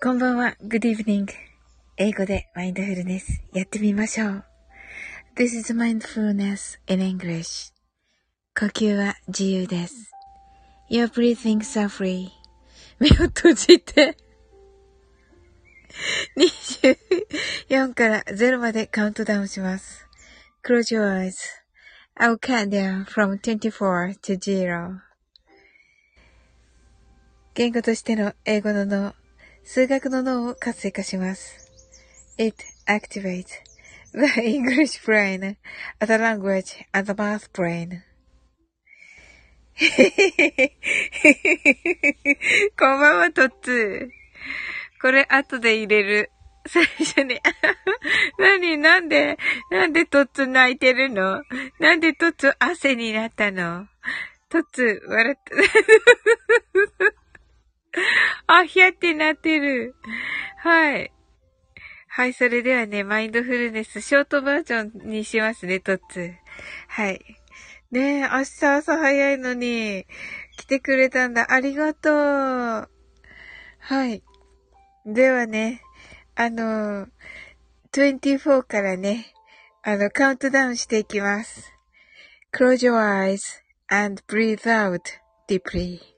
こんばんは。Good evening. 英語でマインドフルネスやってみましょう。This is mindfulness in English. 呼吸は自由です。Your breathing are free. 目を閉じて。24から0までカウントダウンします。Close your eyes. I'll count down from 24 to 0. 言語としての英語の脳、数学の脳を活性化します。It activates the English brain, the language, and the math brain. こんばんは、トッツー。これ後で入れる。最初に。何？なんで、なんでトッツ泣いてるの？なんでトッツ汗になったの？トッツ笑った。あ、ひゃってなってる。はい。はい、それではね、マインドフルネス、ショートバージョンにしますね、トッツ。はい。ねえ、明日朝早いのに、来てくれたんだ。ありがとう。はい。ではね、あの、24からね、あの、カウントダウンしていきます。Close your eyes and breathe out deeply.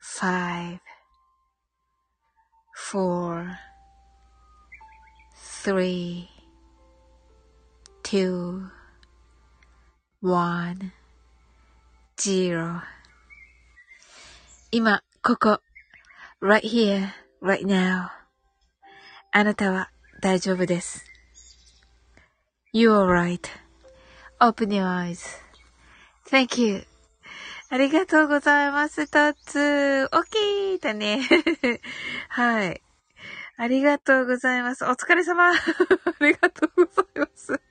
five, four, three, two, one, zero 今、ここ、right here, right now あなたは大丈夫です。You're right.Open your eyes.Thank you. ありがとうございます、タッツー。大きいだね。はい。ありがとうございます。お疲れ様。ありがとうございます。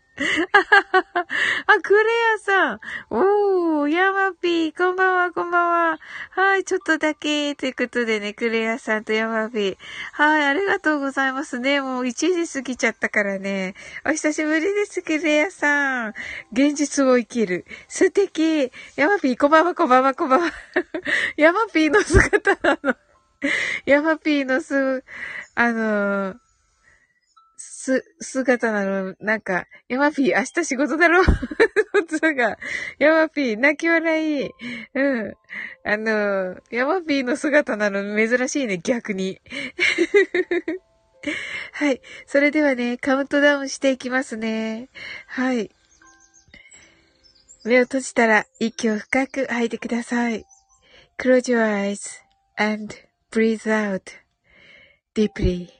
あ、クレアさん。おー、ヤマピー、こんばんは、こんばんは。はい、ちょっとだけ、ということでね、クレアさんとヤマピー。はい、ありがとうございますね。もう1時過ぎちゃったからね。お久しぶりです、クレアさん。現実を生きる。素敵。ヤマピー、こんばんは、こんばんは、こんばんは。ヤマピーの姿なの。ヤマピーのす、あのーす、姿なの、なんか、ヤマピー明日仕事だろつが、ヤマピー泣き笑い。うん。あの、ヤマピーの姿なの珍しいね、逆に。はい。それではね、カウントダウンしていきますね。はい。目を閉じたら息を深く吐いてください。Close your eyes and breathe out deeply.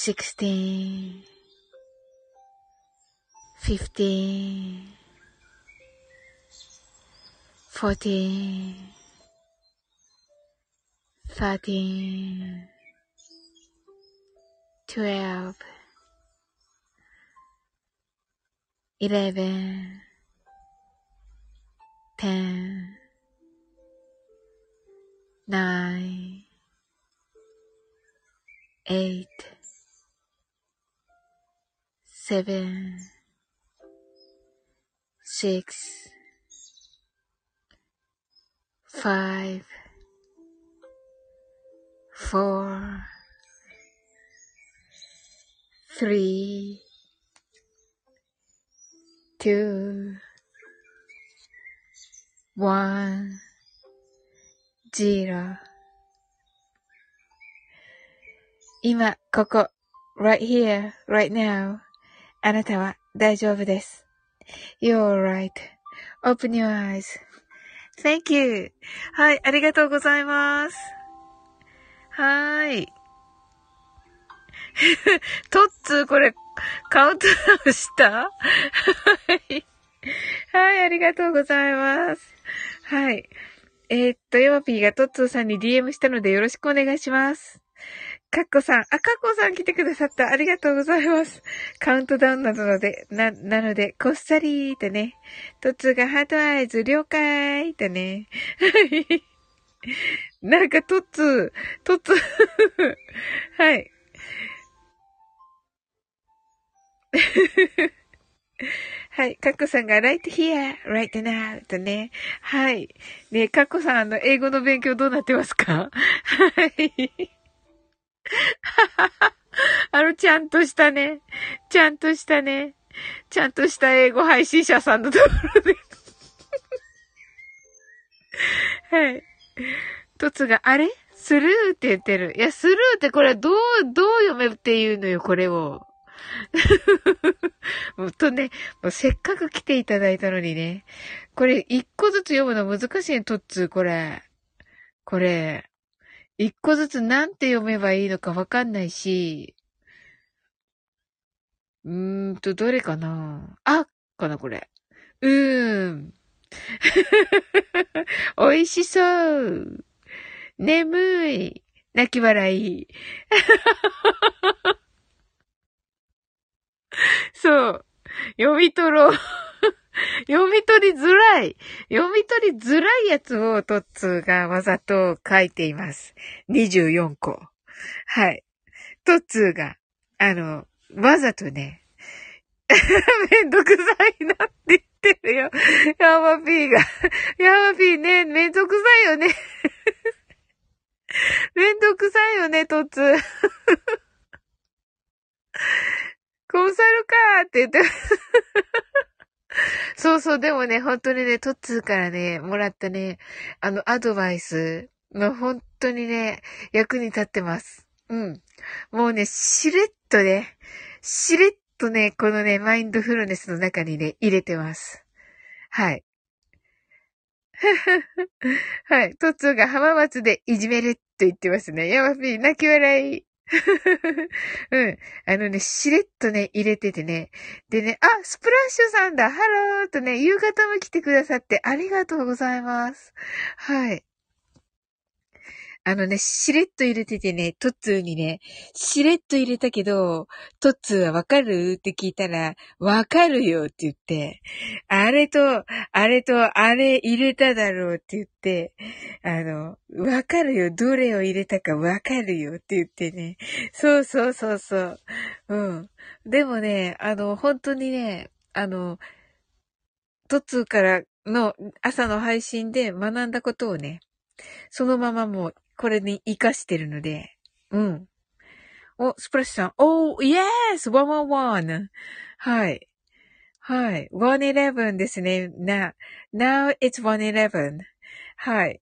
sixteen, fifteen, fourteen, thirteen, twelve, eleven, ten, nine, eight, seven, six, five, four, three, two, one, zero. 今、ここ、right here, right now. あなたは大丈夫です。You're right.Open your eyes.Thank you. はい、ありがとうございます。はーい。トッツー、これ、カウントダウンした？はい。はい、ありがとうございます。はい。えー、っと、ヨマピーがトッツーさんに DM したのでよろしくお願いします。カッコさん、あ、カッコさん来てくださった。ありがとうございます。カウントダウンなので、な、なので、こっそりーとね。トッツーがハートアイズ了解ーとね。は いなんかトッツー、トッツ はい。はい。カッコさんが right here, right now とね。はい。ねカッコさん、あの、英語の勉強どうなってますか？はい。あの、ちゃんとしたね。ちゃんとしたね。ちゃんとした英語配信者さんのところで はい。トツが、あれ？スルーって言ってる。いや、スルーってこれどう、どう読めっていうのよ、これを。もとね、もうせっかく来ていただいたのにね。これ、一個ずつ読むの難しいね、トッツー、これ。これ。一個ずつなんて読めばいいのかわかんないし。うーんと、どれかなあかな、これ。うーん。美味しそう。眠い。泣き笑い。そう。読み取ろう。読み取りづらい。読み取りづらいやつをトッツーがわざと書いています。24個。はい。トッツーが、あの、わざとね、めんどくさいなって言ってるよ。ヤマピーが。ヤマピーね、めんどくさいよね。めんどくさいよね、トッツー。コンサルかーって言って そうそう、でもね、本当にね、トッツーからね、もらったね、あの、アドバイスの本当にね、役に立ってます。うん。もうね、しれっとね、しれっとね、このね、マインドフルネスの中にね、入れてます。はい。はい。トッツーが浜松でいじめると言ってますね。ヤマピー、泣き笑い。うん。あのね、しれっとね、入れててね。でね、あ、スプラッシュさんだハローとね、夕方も来てくださってありがとうございます。はい。あのね、しれっと入れててね、トッツーにね、しれっと入れたけど、トッツーはわかる？って聞いたら、わかるよって言って、あれと、あれと、あれ入れただろうって言って、あの、わかるよ、どれを入れたかわかるよって言ってね。そうそうそうそう。うん。でもね、あの、本当にね、あの、トッツーからの朝の配信で学んだことをね、そのままもうこれに活かしてるので、うん。お、スプラッシュさん、おー、イエース !111! はい。はい。111ですね。な、now it's 111. はい。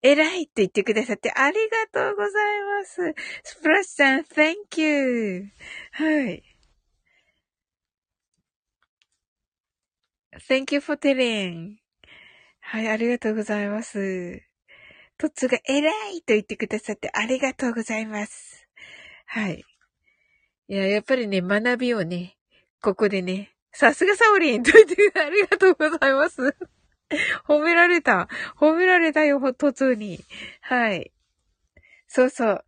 偉いって言ってくださってありがとうございます。スプラッシュさん、thank you! はい。thank you for telling. はい、ありがとうございます。トツが偉いと言ってくださってありがとうございます。はい。いや、やっぱりね、学びをね、ここでね、さすがサオリンと言ってありがとうございます。褒められた。褒められたよ、トツに。はい。そうそう。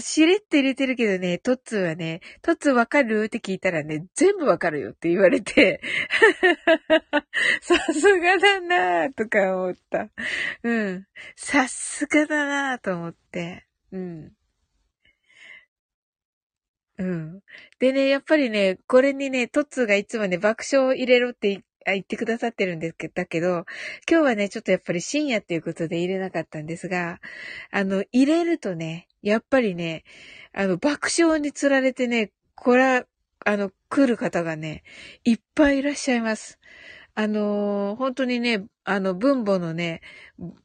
しれって入れてるけどね、トッツーはね、トッツーわかる？って聞いたらね、全部わかるよって言われて、さすがだなぁとか思った。うん。さすがだなぁと思って。うん。うん。でね、やっぱりね、これにね、トッツーがいつもね、爆笑を入れろってあ言ってくださってるんですけど、だけど、今日はね、ちょっとやっぱり深夜っていうことで入れなかったんですが、あの、入れるとね、やっぱりね、あの、爆笑につられてね、これあの、来る方がね、いっぱいいらっしゃいます。あの本当にね、あの、分母のね、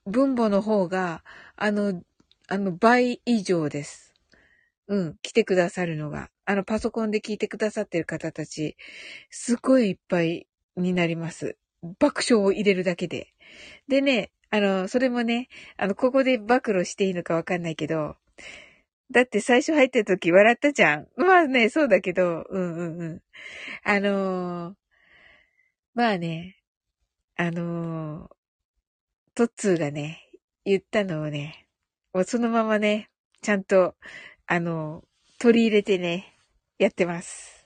分母の方が、あの、あの、倍以上です。うん、来てくださるのが。あの、パソコンで聞いてくださってる方たち、すごいいっぱいになります。爆笑を入れるだけで。でね、あの、それもね、あの、ここで暴露していいのかわかんないけど、だって最初入った時笑ったじゃん。まあね、そうだけど、うんうんうん。あのー、まあね、あのー、トッツーがね、言ったのをね、もうそのままね、ちゃんと、あのー、取り入れてね、やってます。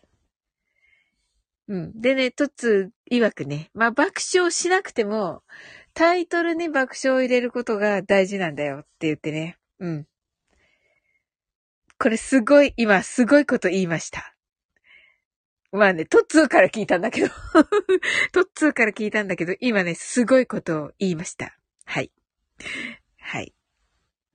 うん。でね、トッツ曰くね、まあ爆笑しなくても、タイトルに爆笑を入れることが大事なんだよって言ってね。うん。これすごい、今すごいこと言いました。まあね、トッツーから聞いたんだけどトッツーから聞いたんだけど、今ね、すごいことを言いました。はい。はい。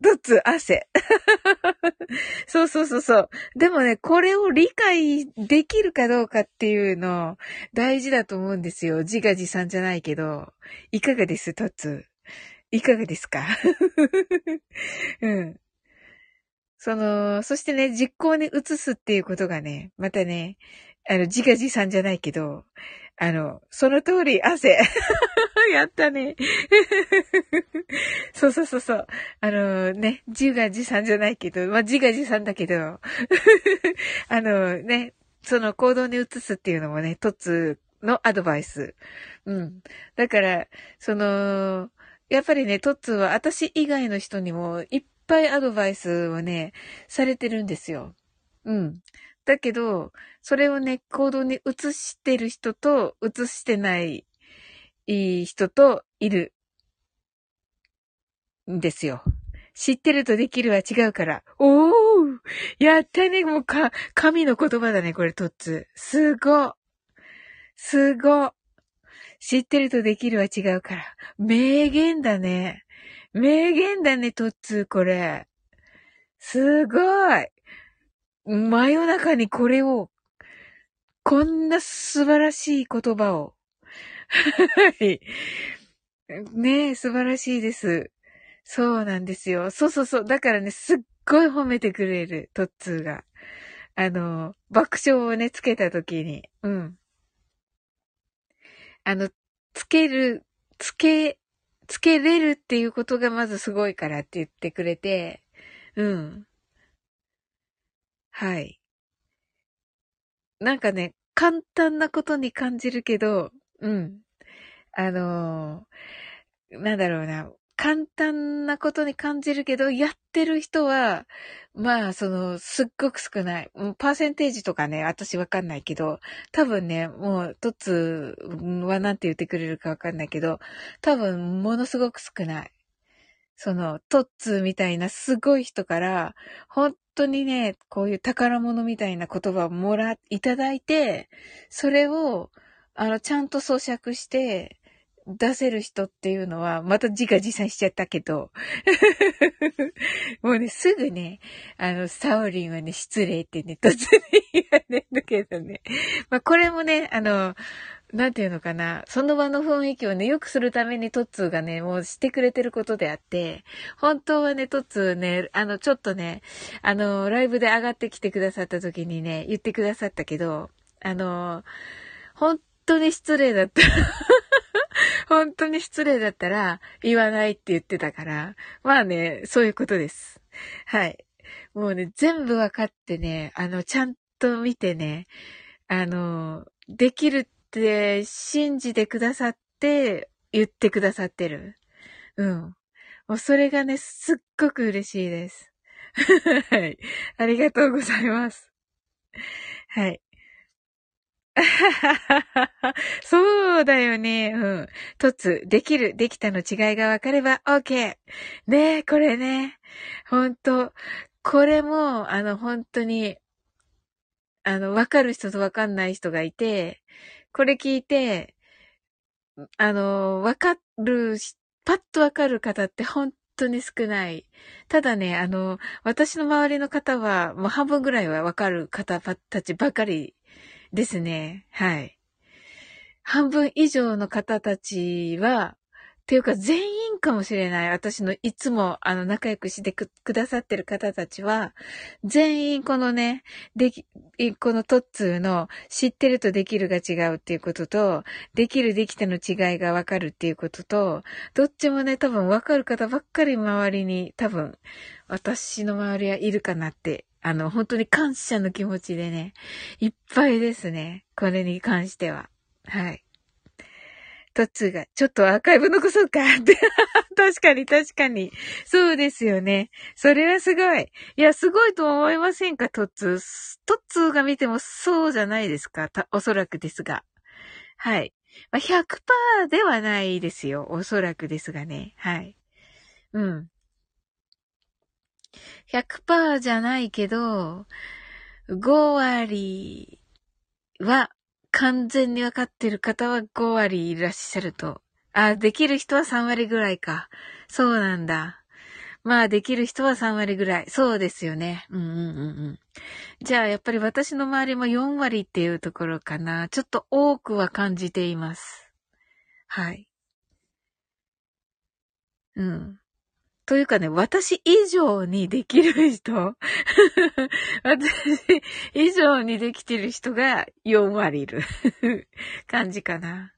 トッツー、汗。そうそうそうそう。でもね、これを理解できるかどうかっていうの、大事だと思うんですよ。自画自賛じゃないけど。いかがですトッツー？いかがですか？うん。その、そしてね、実行に移すっていうことがね、またね、あの、自画自賛じゃないけど、あの、その通り、汗。やったね。そうそうそうそう。あのね、自画自賛じゃないけど、まあ、自画自賛だけど、あのね、その行動に移すっていうのもね、トツのアドバイス。うん。だから、その、やっぱりね、トッツは私以外の人にもいっぱいアドバイスをね、されてるんですよ。うん。だけど、それをね、行動に移してる人と、移してない人といるんですよ。知ってるとできるは違うから。おーやったねもうか、神の言葉だね、これ、トッツ。すごすご知ってるとできるは違うから。名言だね。名言だね、トッツ、これ。すごい。真夜中にこれを、こんな素晴らしい言葉を。はい。ねえ、素晴らしいです。そうなんですよ。そうそうそう。だからね、すっごい褒めてくれる、トッツーが。あの、爆笑をね、つけた時に。うん。あの、つける、つけつけれるっていうことがまずすごいからって言ってくれて、うん。はい。なんかね、簡単なことに感じるけど、うん。あのー、なんだろうな。簡単なことに感じるけど、やってる人は、まあ、その、すっごく少ない。パーセンテージとかね、私わかんないけど、多分ね、もう、トツはなんて言ってくれるかわかんないけど、多分、ものすごく少ない。その、トッツーみたいなすごい人から、本当にね、こういう宝物みたいな言葉をもら、いただいて、それを、あの、ちゃんと咀嚼して、出せる人っていうのは、また自画自賛しちゃったけど、もうね、すぐね、あの、サオリンはね、失礼ってね、突然言われるけどね。まあ、これもね、あの、なんていうのかな、その場の雰囲気をね、良くするためにトッツーがね、もうしてくれてることであって、本当はね、トッツーね、あの、ちょっとね、あの、ライブで上がってきてくださった時にね、言ってくださったけど、あの、本当に失礼だった。本当に失礼だったら言わないって言ってたから、まあね、そういうことです。はい。もうね、全部わかってね、あの、ちゃんと見てね、あの、できるって信じてくださって言ってくださってる。うん。もうそれがね、すっごく嬉しいです。はい。ありがとうございます。はい。そうだよね。うん。とつ、できる、できたの違いが分かれば OK。ねえ、これね。ほんと。これも、あの、本当に、あの、分かる人と分かんない人がいて、これ聞いて、あの、わかる、パッとわかる方って本当に少ない。ただね、あの、私の周りの方は、もう半分ぐらいはわかる方たちばかりですね。はい。半分以上の方たちは、っていうか全員かもしれない。私のいつもあの仲良くしてくださってる方たちは、全員このね、でき、このトッツーの知ってるとできるが違うっていうことと、できるできたの違いがわかるっていうことと、どっちもね、多分わかる方ばっかり周りに多分私の周りはいるかなって、あの、本当に感謝の気持ちでね、いっぱいですね。これに関しては。はい。トッツーが、ちょっとアーカイブ残そうかって。確かに確かに。そうですよね。それはすごい。いや、すごいと思いませんか、トッツー。トッツーが見てもそうじゃないですか？おそらくですが。はい。まあ、100%ではないですよ。おそらくですがね。はい。うん。100%じゃないけど、5割は完全にわかってる方は5割いらっしゃると。あ、できる人は3割ぐらいか。そうなんだ。まあ、できる人は3割ぐらい。そうですよね。うんうんうんうん。じゃあ、やっぱり私の周りも4割っていうところかな。ちょっと多くは感じています。はい。うん。というかね、私以上にできる人 私以上にできてる人が4割いる 感じかな。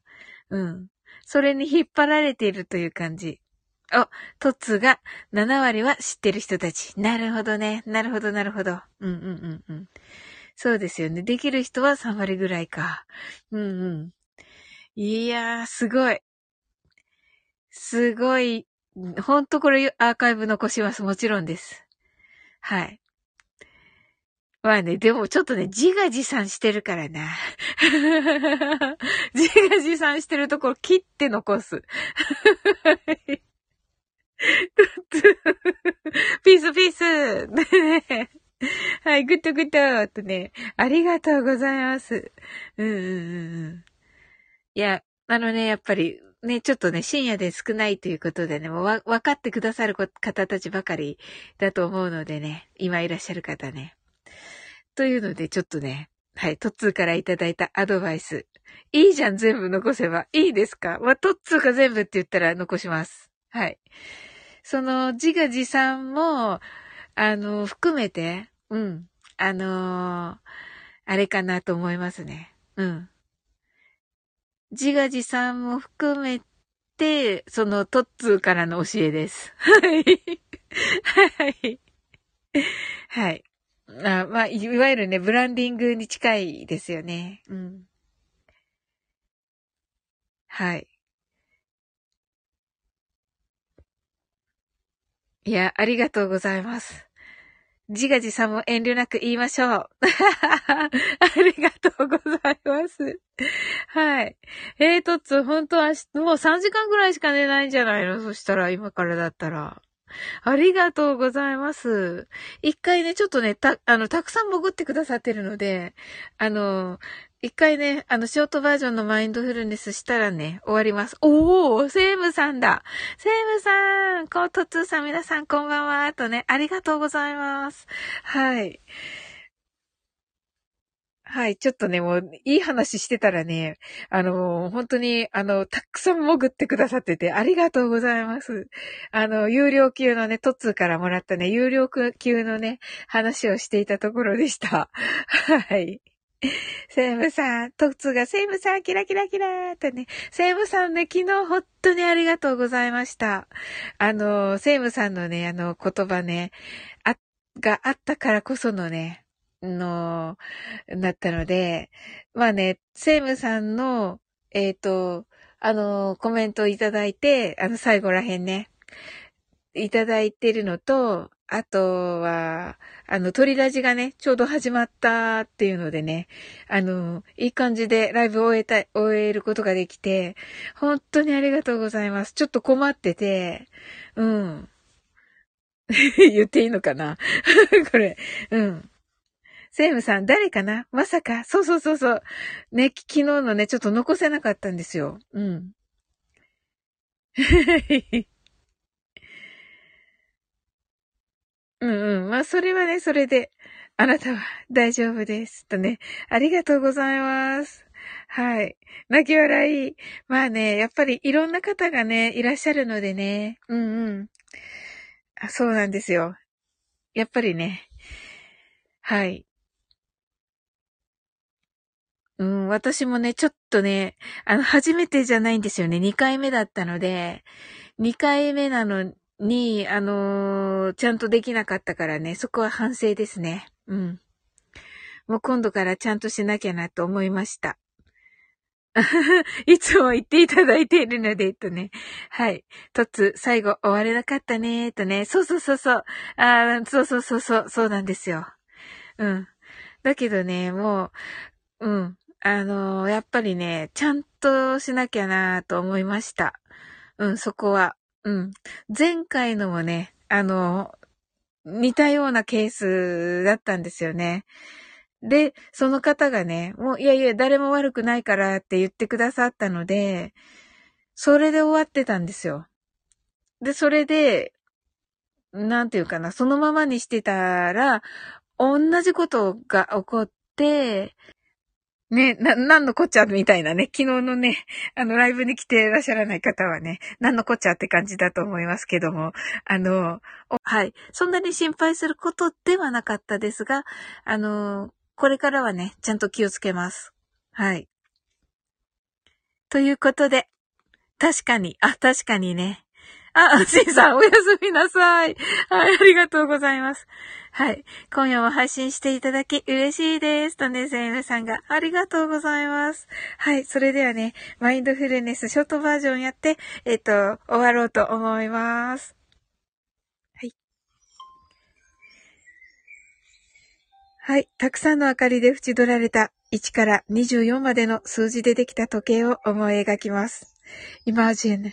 うん。それに引っ張られているという感じ。お、トツが7割は知ってる人たち。なるほどね。なるほど、なるほど。うんうんうんうん。そうですよね。できる人は3割ぐらいか。うんうん。いやー、すごい。すごいほんとこれアーカイブ残します。もちろんです。はい。まあね、でもちょっとね、自画自賛してるからな。自画自賛してるところ切って残す。ピースピースはい、グッドグッドとね、ありがとうございます。うんうんうん。いや、あのね、やっぱり、ね、ちょっとね、深夜で少ないということでね、もうわ、分かってくださる方たちばかりだと思うのでね、今いらっしゃる方ね。というので、ちょっとね、はい、トッツーからいただいたアドバイス。いいじゃん、全部残せば。いいですか？まあ、トッツーが全部って言ったら残します。はい。その、自画自賛も、あの、含めて、うん、あのー、あれかなと思いますね。うん。自画自賛も含めて、そのトッツーからの教えです。はい。はい。はい。あまあ、いわゆるね、ブランディングに近いですよね。うん。はい。いや、ありがとうございます。自画自賛も遠慮なく言いましょう。ありがとうございます。はい。えー、とつ、本当は、もう3時間ぐらいしか寝ないんじゃないの？そしたら、今からだったら。ありがとうございます。一回ね、ちょっとね、た、あの、たくさん潜ってくださってるので、あの、一回ね、あの、ショートバージョンのマインドフルネスしたらね、終わります。おー、セームさんだ。セームさん、こう、トツーさん、皆さんこんばんは、とね、ありがとうございます。はい。はい、ちょっとね、もう、いい話してたらね、あの、本当に、あの、たくさん潜ってくださってて、ありがとうございます。あの、有料級のね、トッツーからもらったね、有料級のね、話をしていたところでした。はい。セイムさん、トツがセイムさん、キラキラキラーとね、セイムさんね、昨日本当にありがとうございました。あの、セイムさんのね、あの、言葉ね、あ、があったからこそのね、の、なったので、まあね、セイムさんの、えっ、ー、と、あの、コメントをいただいて、あの、最後らへんね、いただいてるのと、あとは、あの、鳥ラジがね、ちょうど始まったっていうのでね、あの、いい感じでライブを終えた、終えることができて、本当にありがとうございます。ちょっと困ってて、うん。言っていいのかな？これ、うん。セイムさん、誰かな？まさかそうそうそうそう。ね、昨日のね、ちょっと残せなかったんですよ。うん。うんうん。まあ、それはね、それで、あなたは大丈夫です。とね。ありがとうございます。はい。泣き笑い。まあね、やっぱりいろんな方がね、いらっしゃるのでね。うんうん。あそうなんですよ。やっぱりね。はい。うん、私もね、ちょっとね、あの、初めてじゃないんですよね。2回目だったので、2回目なのに、あのー、ちゃんとできなかったからね、そこは反省ですね。うん。もう今度からちゃんとしなきゃなと思いました。いつも言っていただいているので、とね。はい。とつ、最後終われなかったね、とね。そうそうそうそう。あそうそうそうそう、そうなんですよ。うん。だけどね、もう、うん。あのー、やっぱりね、ちゃんとしなきゃなと思いました。うん、そこは。うん。前回のもね、あの、似たようなケースだったんですよね。で、その方がね、もう、いやいや、誰も悪くないからって言ってくださったので、それで終わってたんですよ。で、それで、なんていうかな、そのままにしてたら、同じことが起こって、ね、な、なんのこっちゃみたいなね、昨日のね、あの、ライブに来ていらっしゃらない方はね、なんのこっちゃって感じだと思いますけども、あの、はい。そんなに心配することではなかったですが、あの、これからはね、ちゃんと気をつけます。はい。ということで、確かに、あ、確かにね。あ、シンさん、おやすみなさい。はい、ありがとうございます。はい。今夜も配信していただき嬉しいです。とね、セイムさんがありがとうございます。はい。それではね、マインドフルネスショートバージョンやって、えっ、ー、と、終わろうと思います。はい。はい。たくさんの明かりで縁取られた1から24までの数字でできた時計を思い描きます。Imagine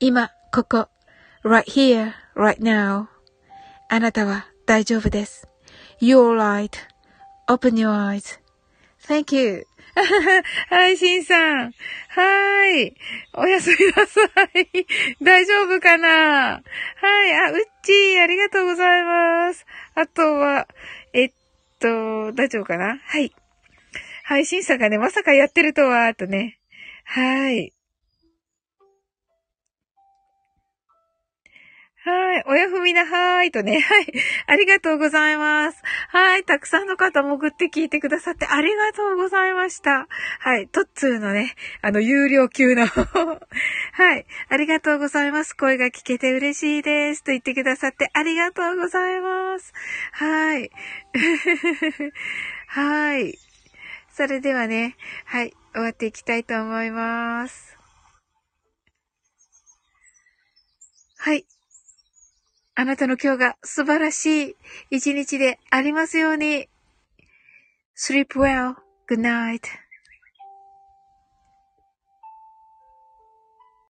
今、ここ、right here, right now. あなたは大丈夫です。You're right. Open your eyes. Thank you. はい、しんさん。はい。おやすみなさい。大丈夫かな？はい。あ、うっちー、ありがとうございます。あとは、えっと、大丈夫かな？はい。はい、しんさんがね、まさかやってるとは、とね。はい。はい。おやふみなはーいとね。はい。ありがとうございます。はい。たくさんの方潜って聞いてくださってありがとうございました。はい。トッツーのね、あの、有料級の はい。ありがとうございます。声が聞けて嬉しいです。と言ってくださってありがとうございます。はい。はい。それではね、はい。終わっていきたいと思います。はい。あなたの今日が素晴らしい一日でありますように。sleep well. Good night.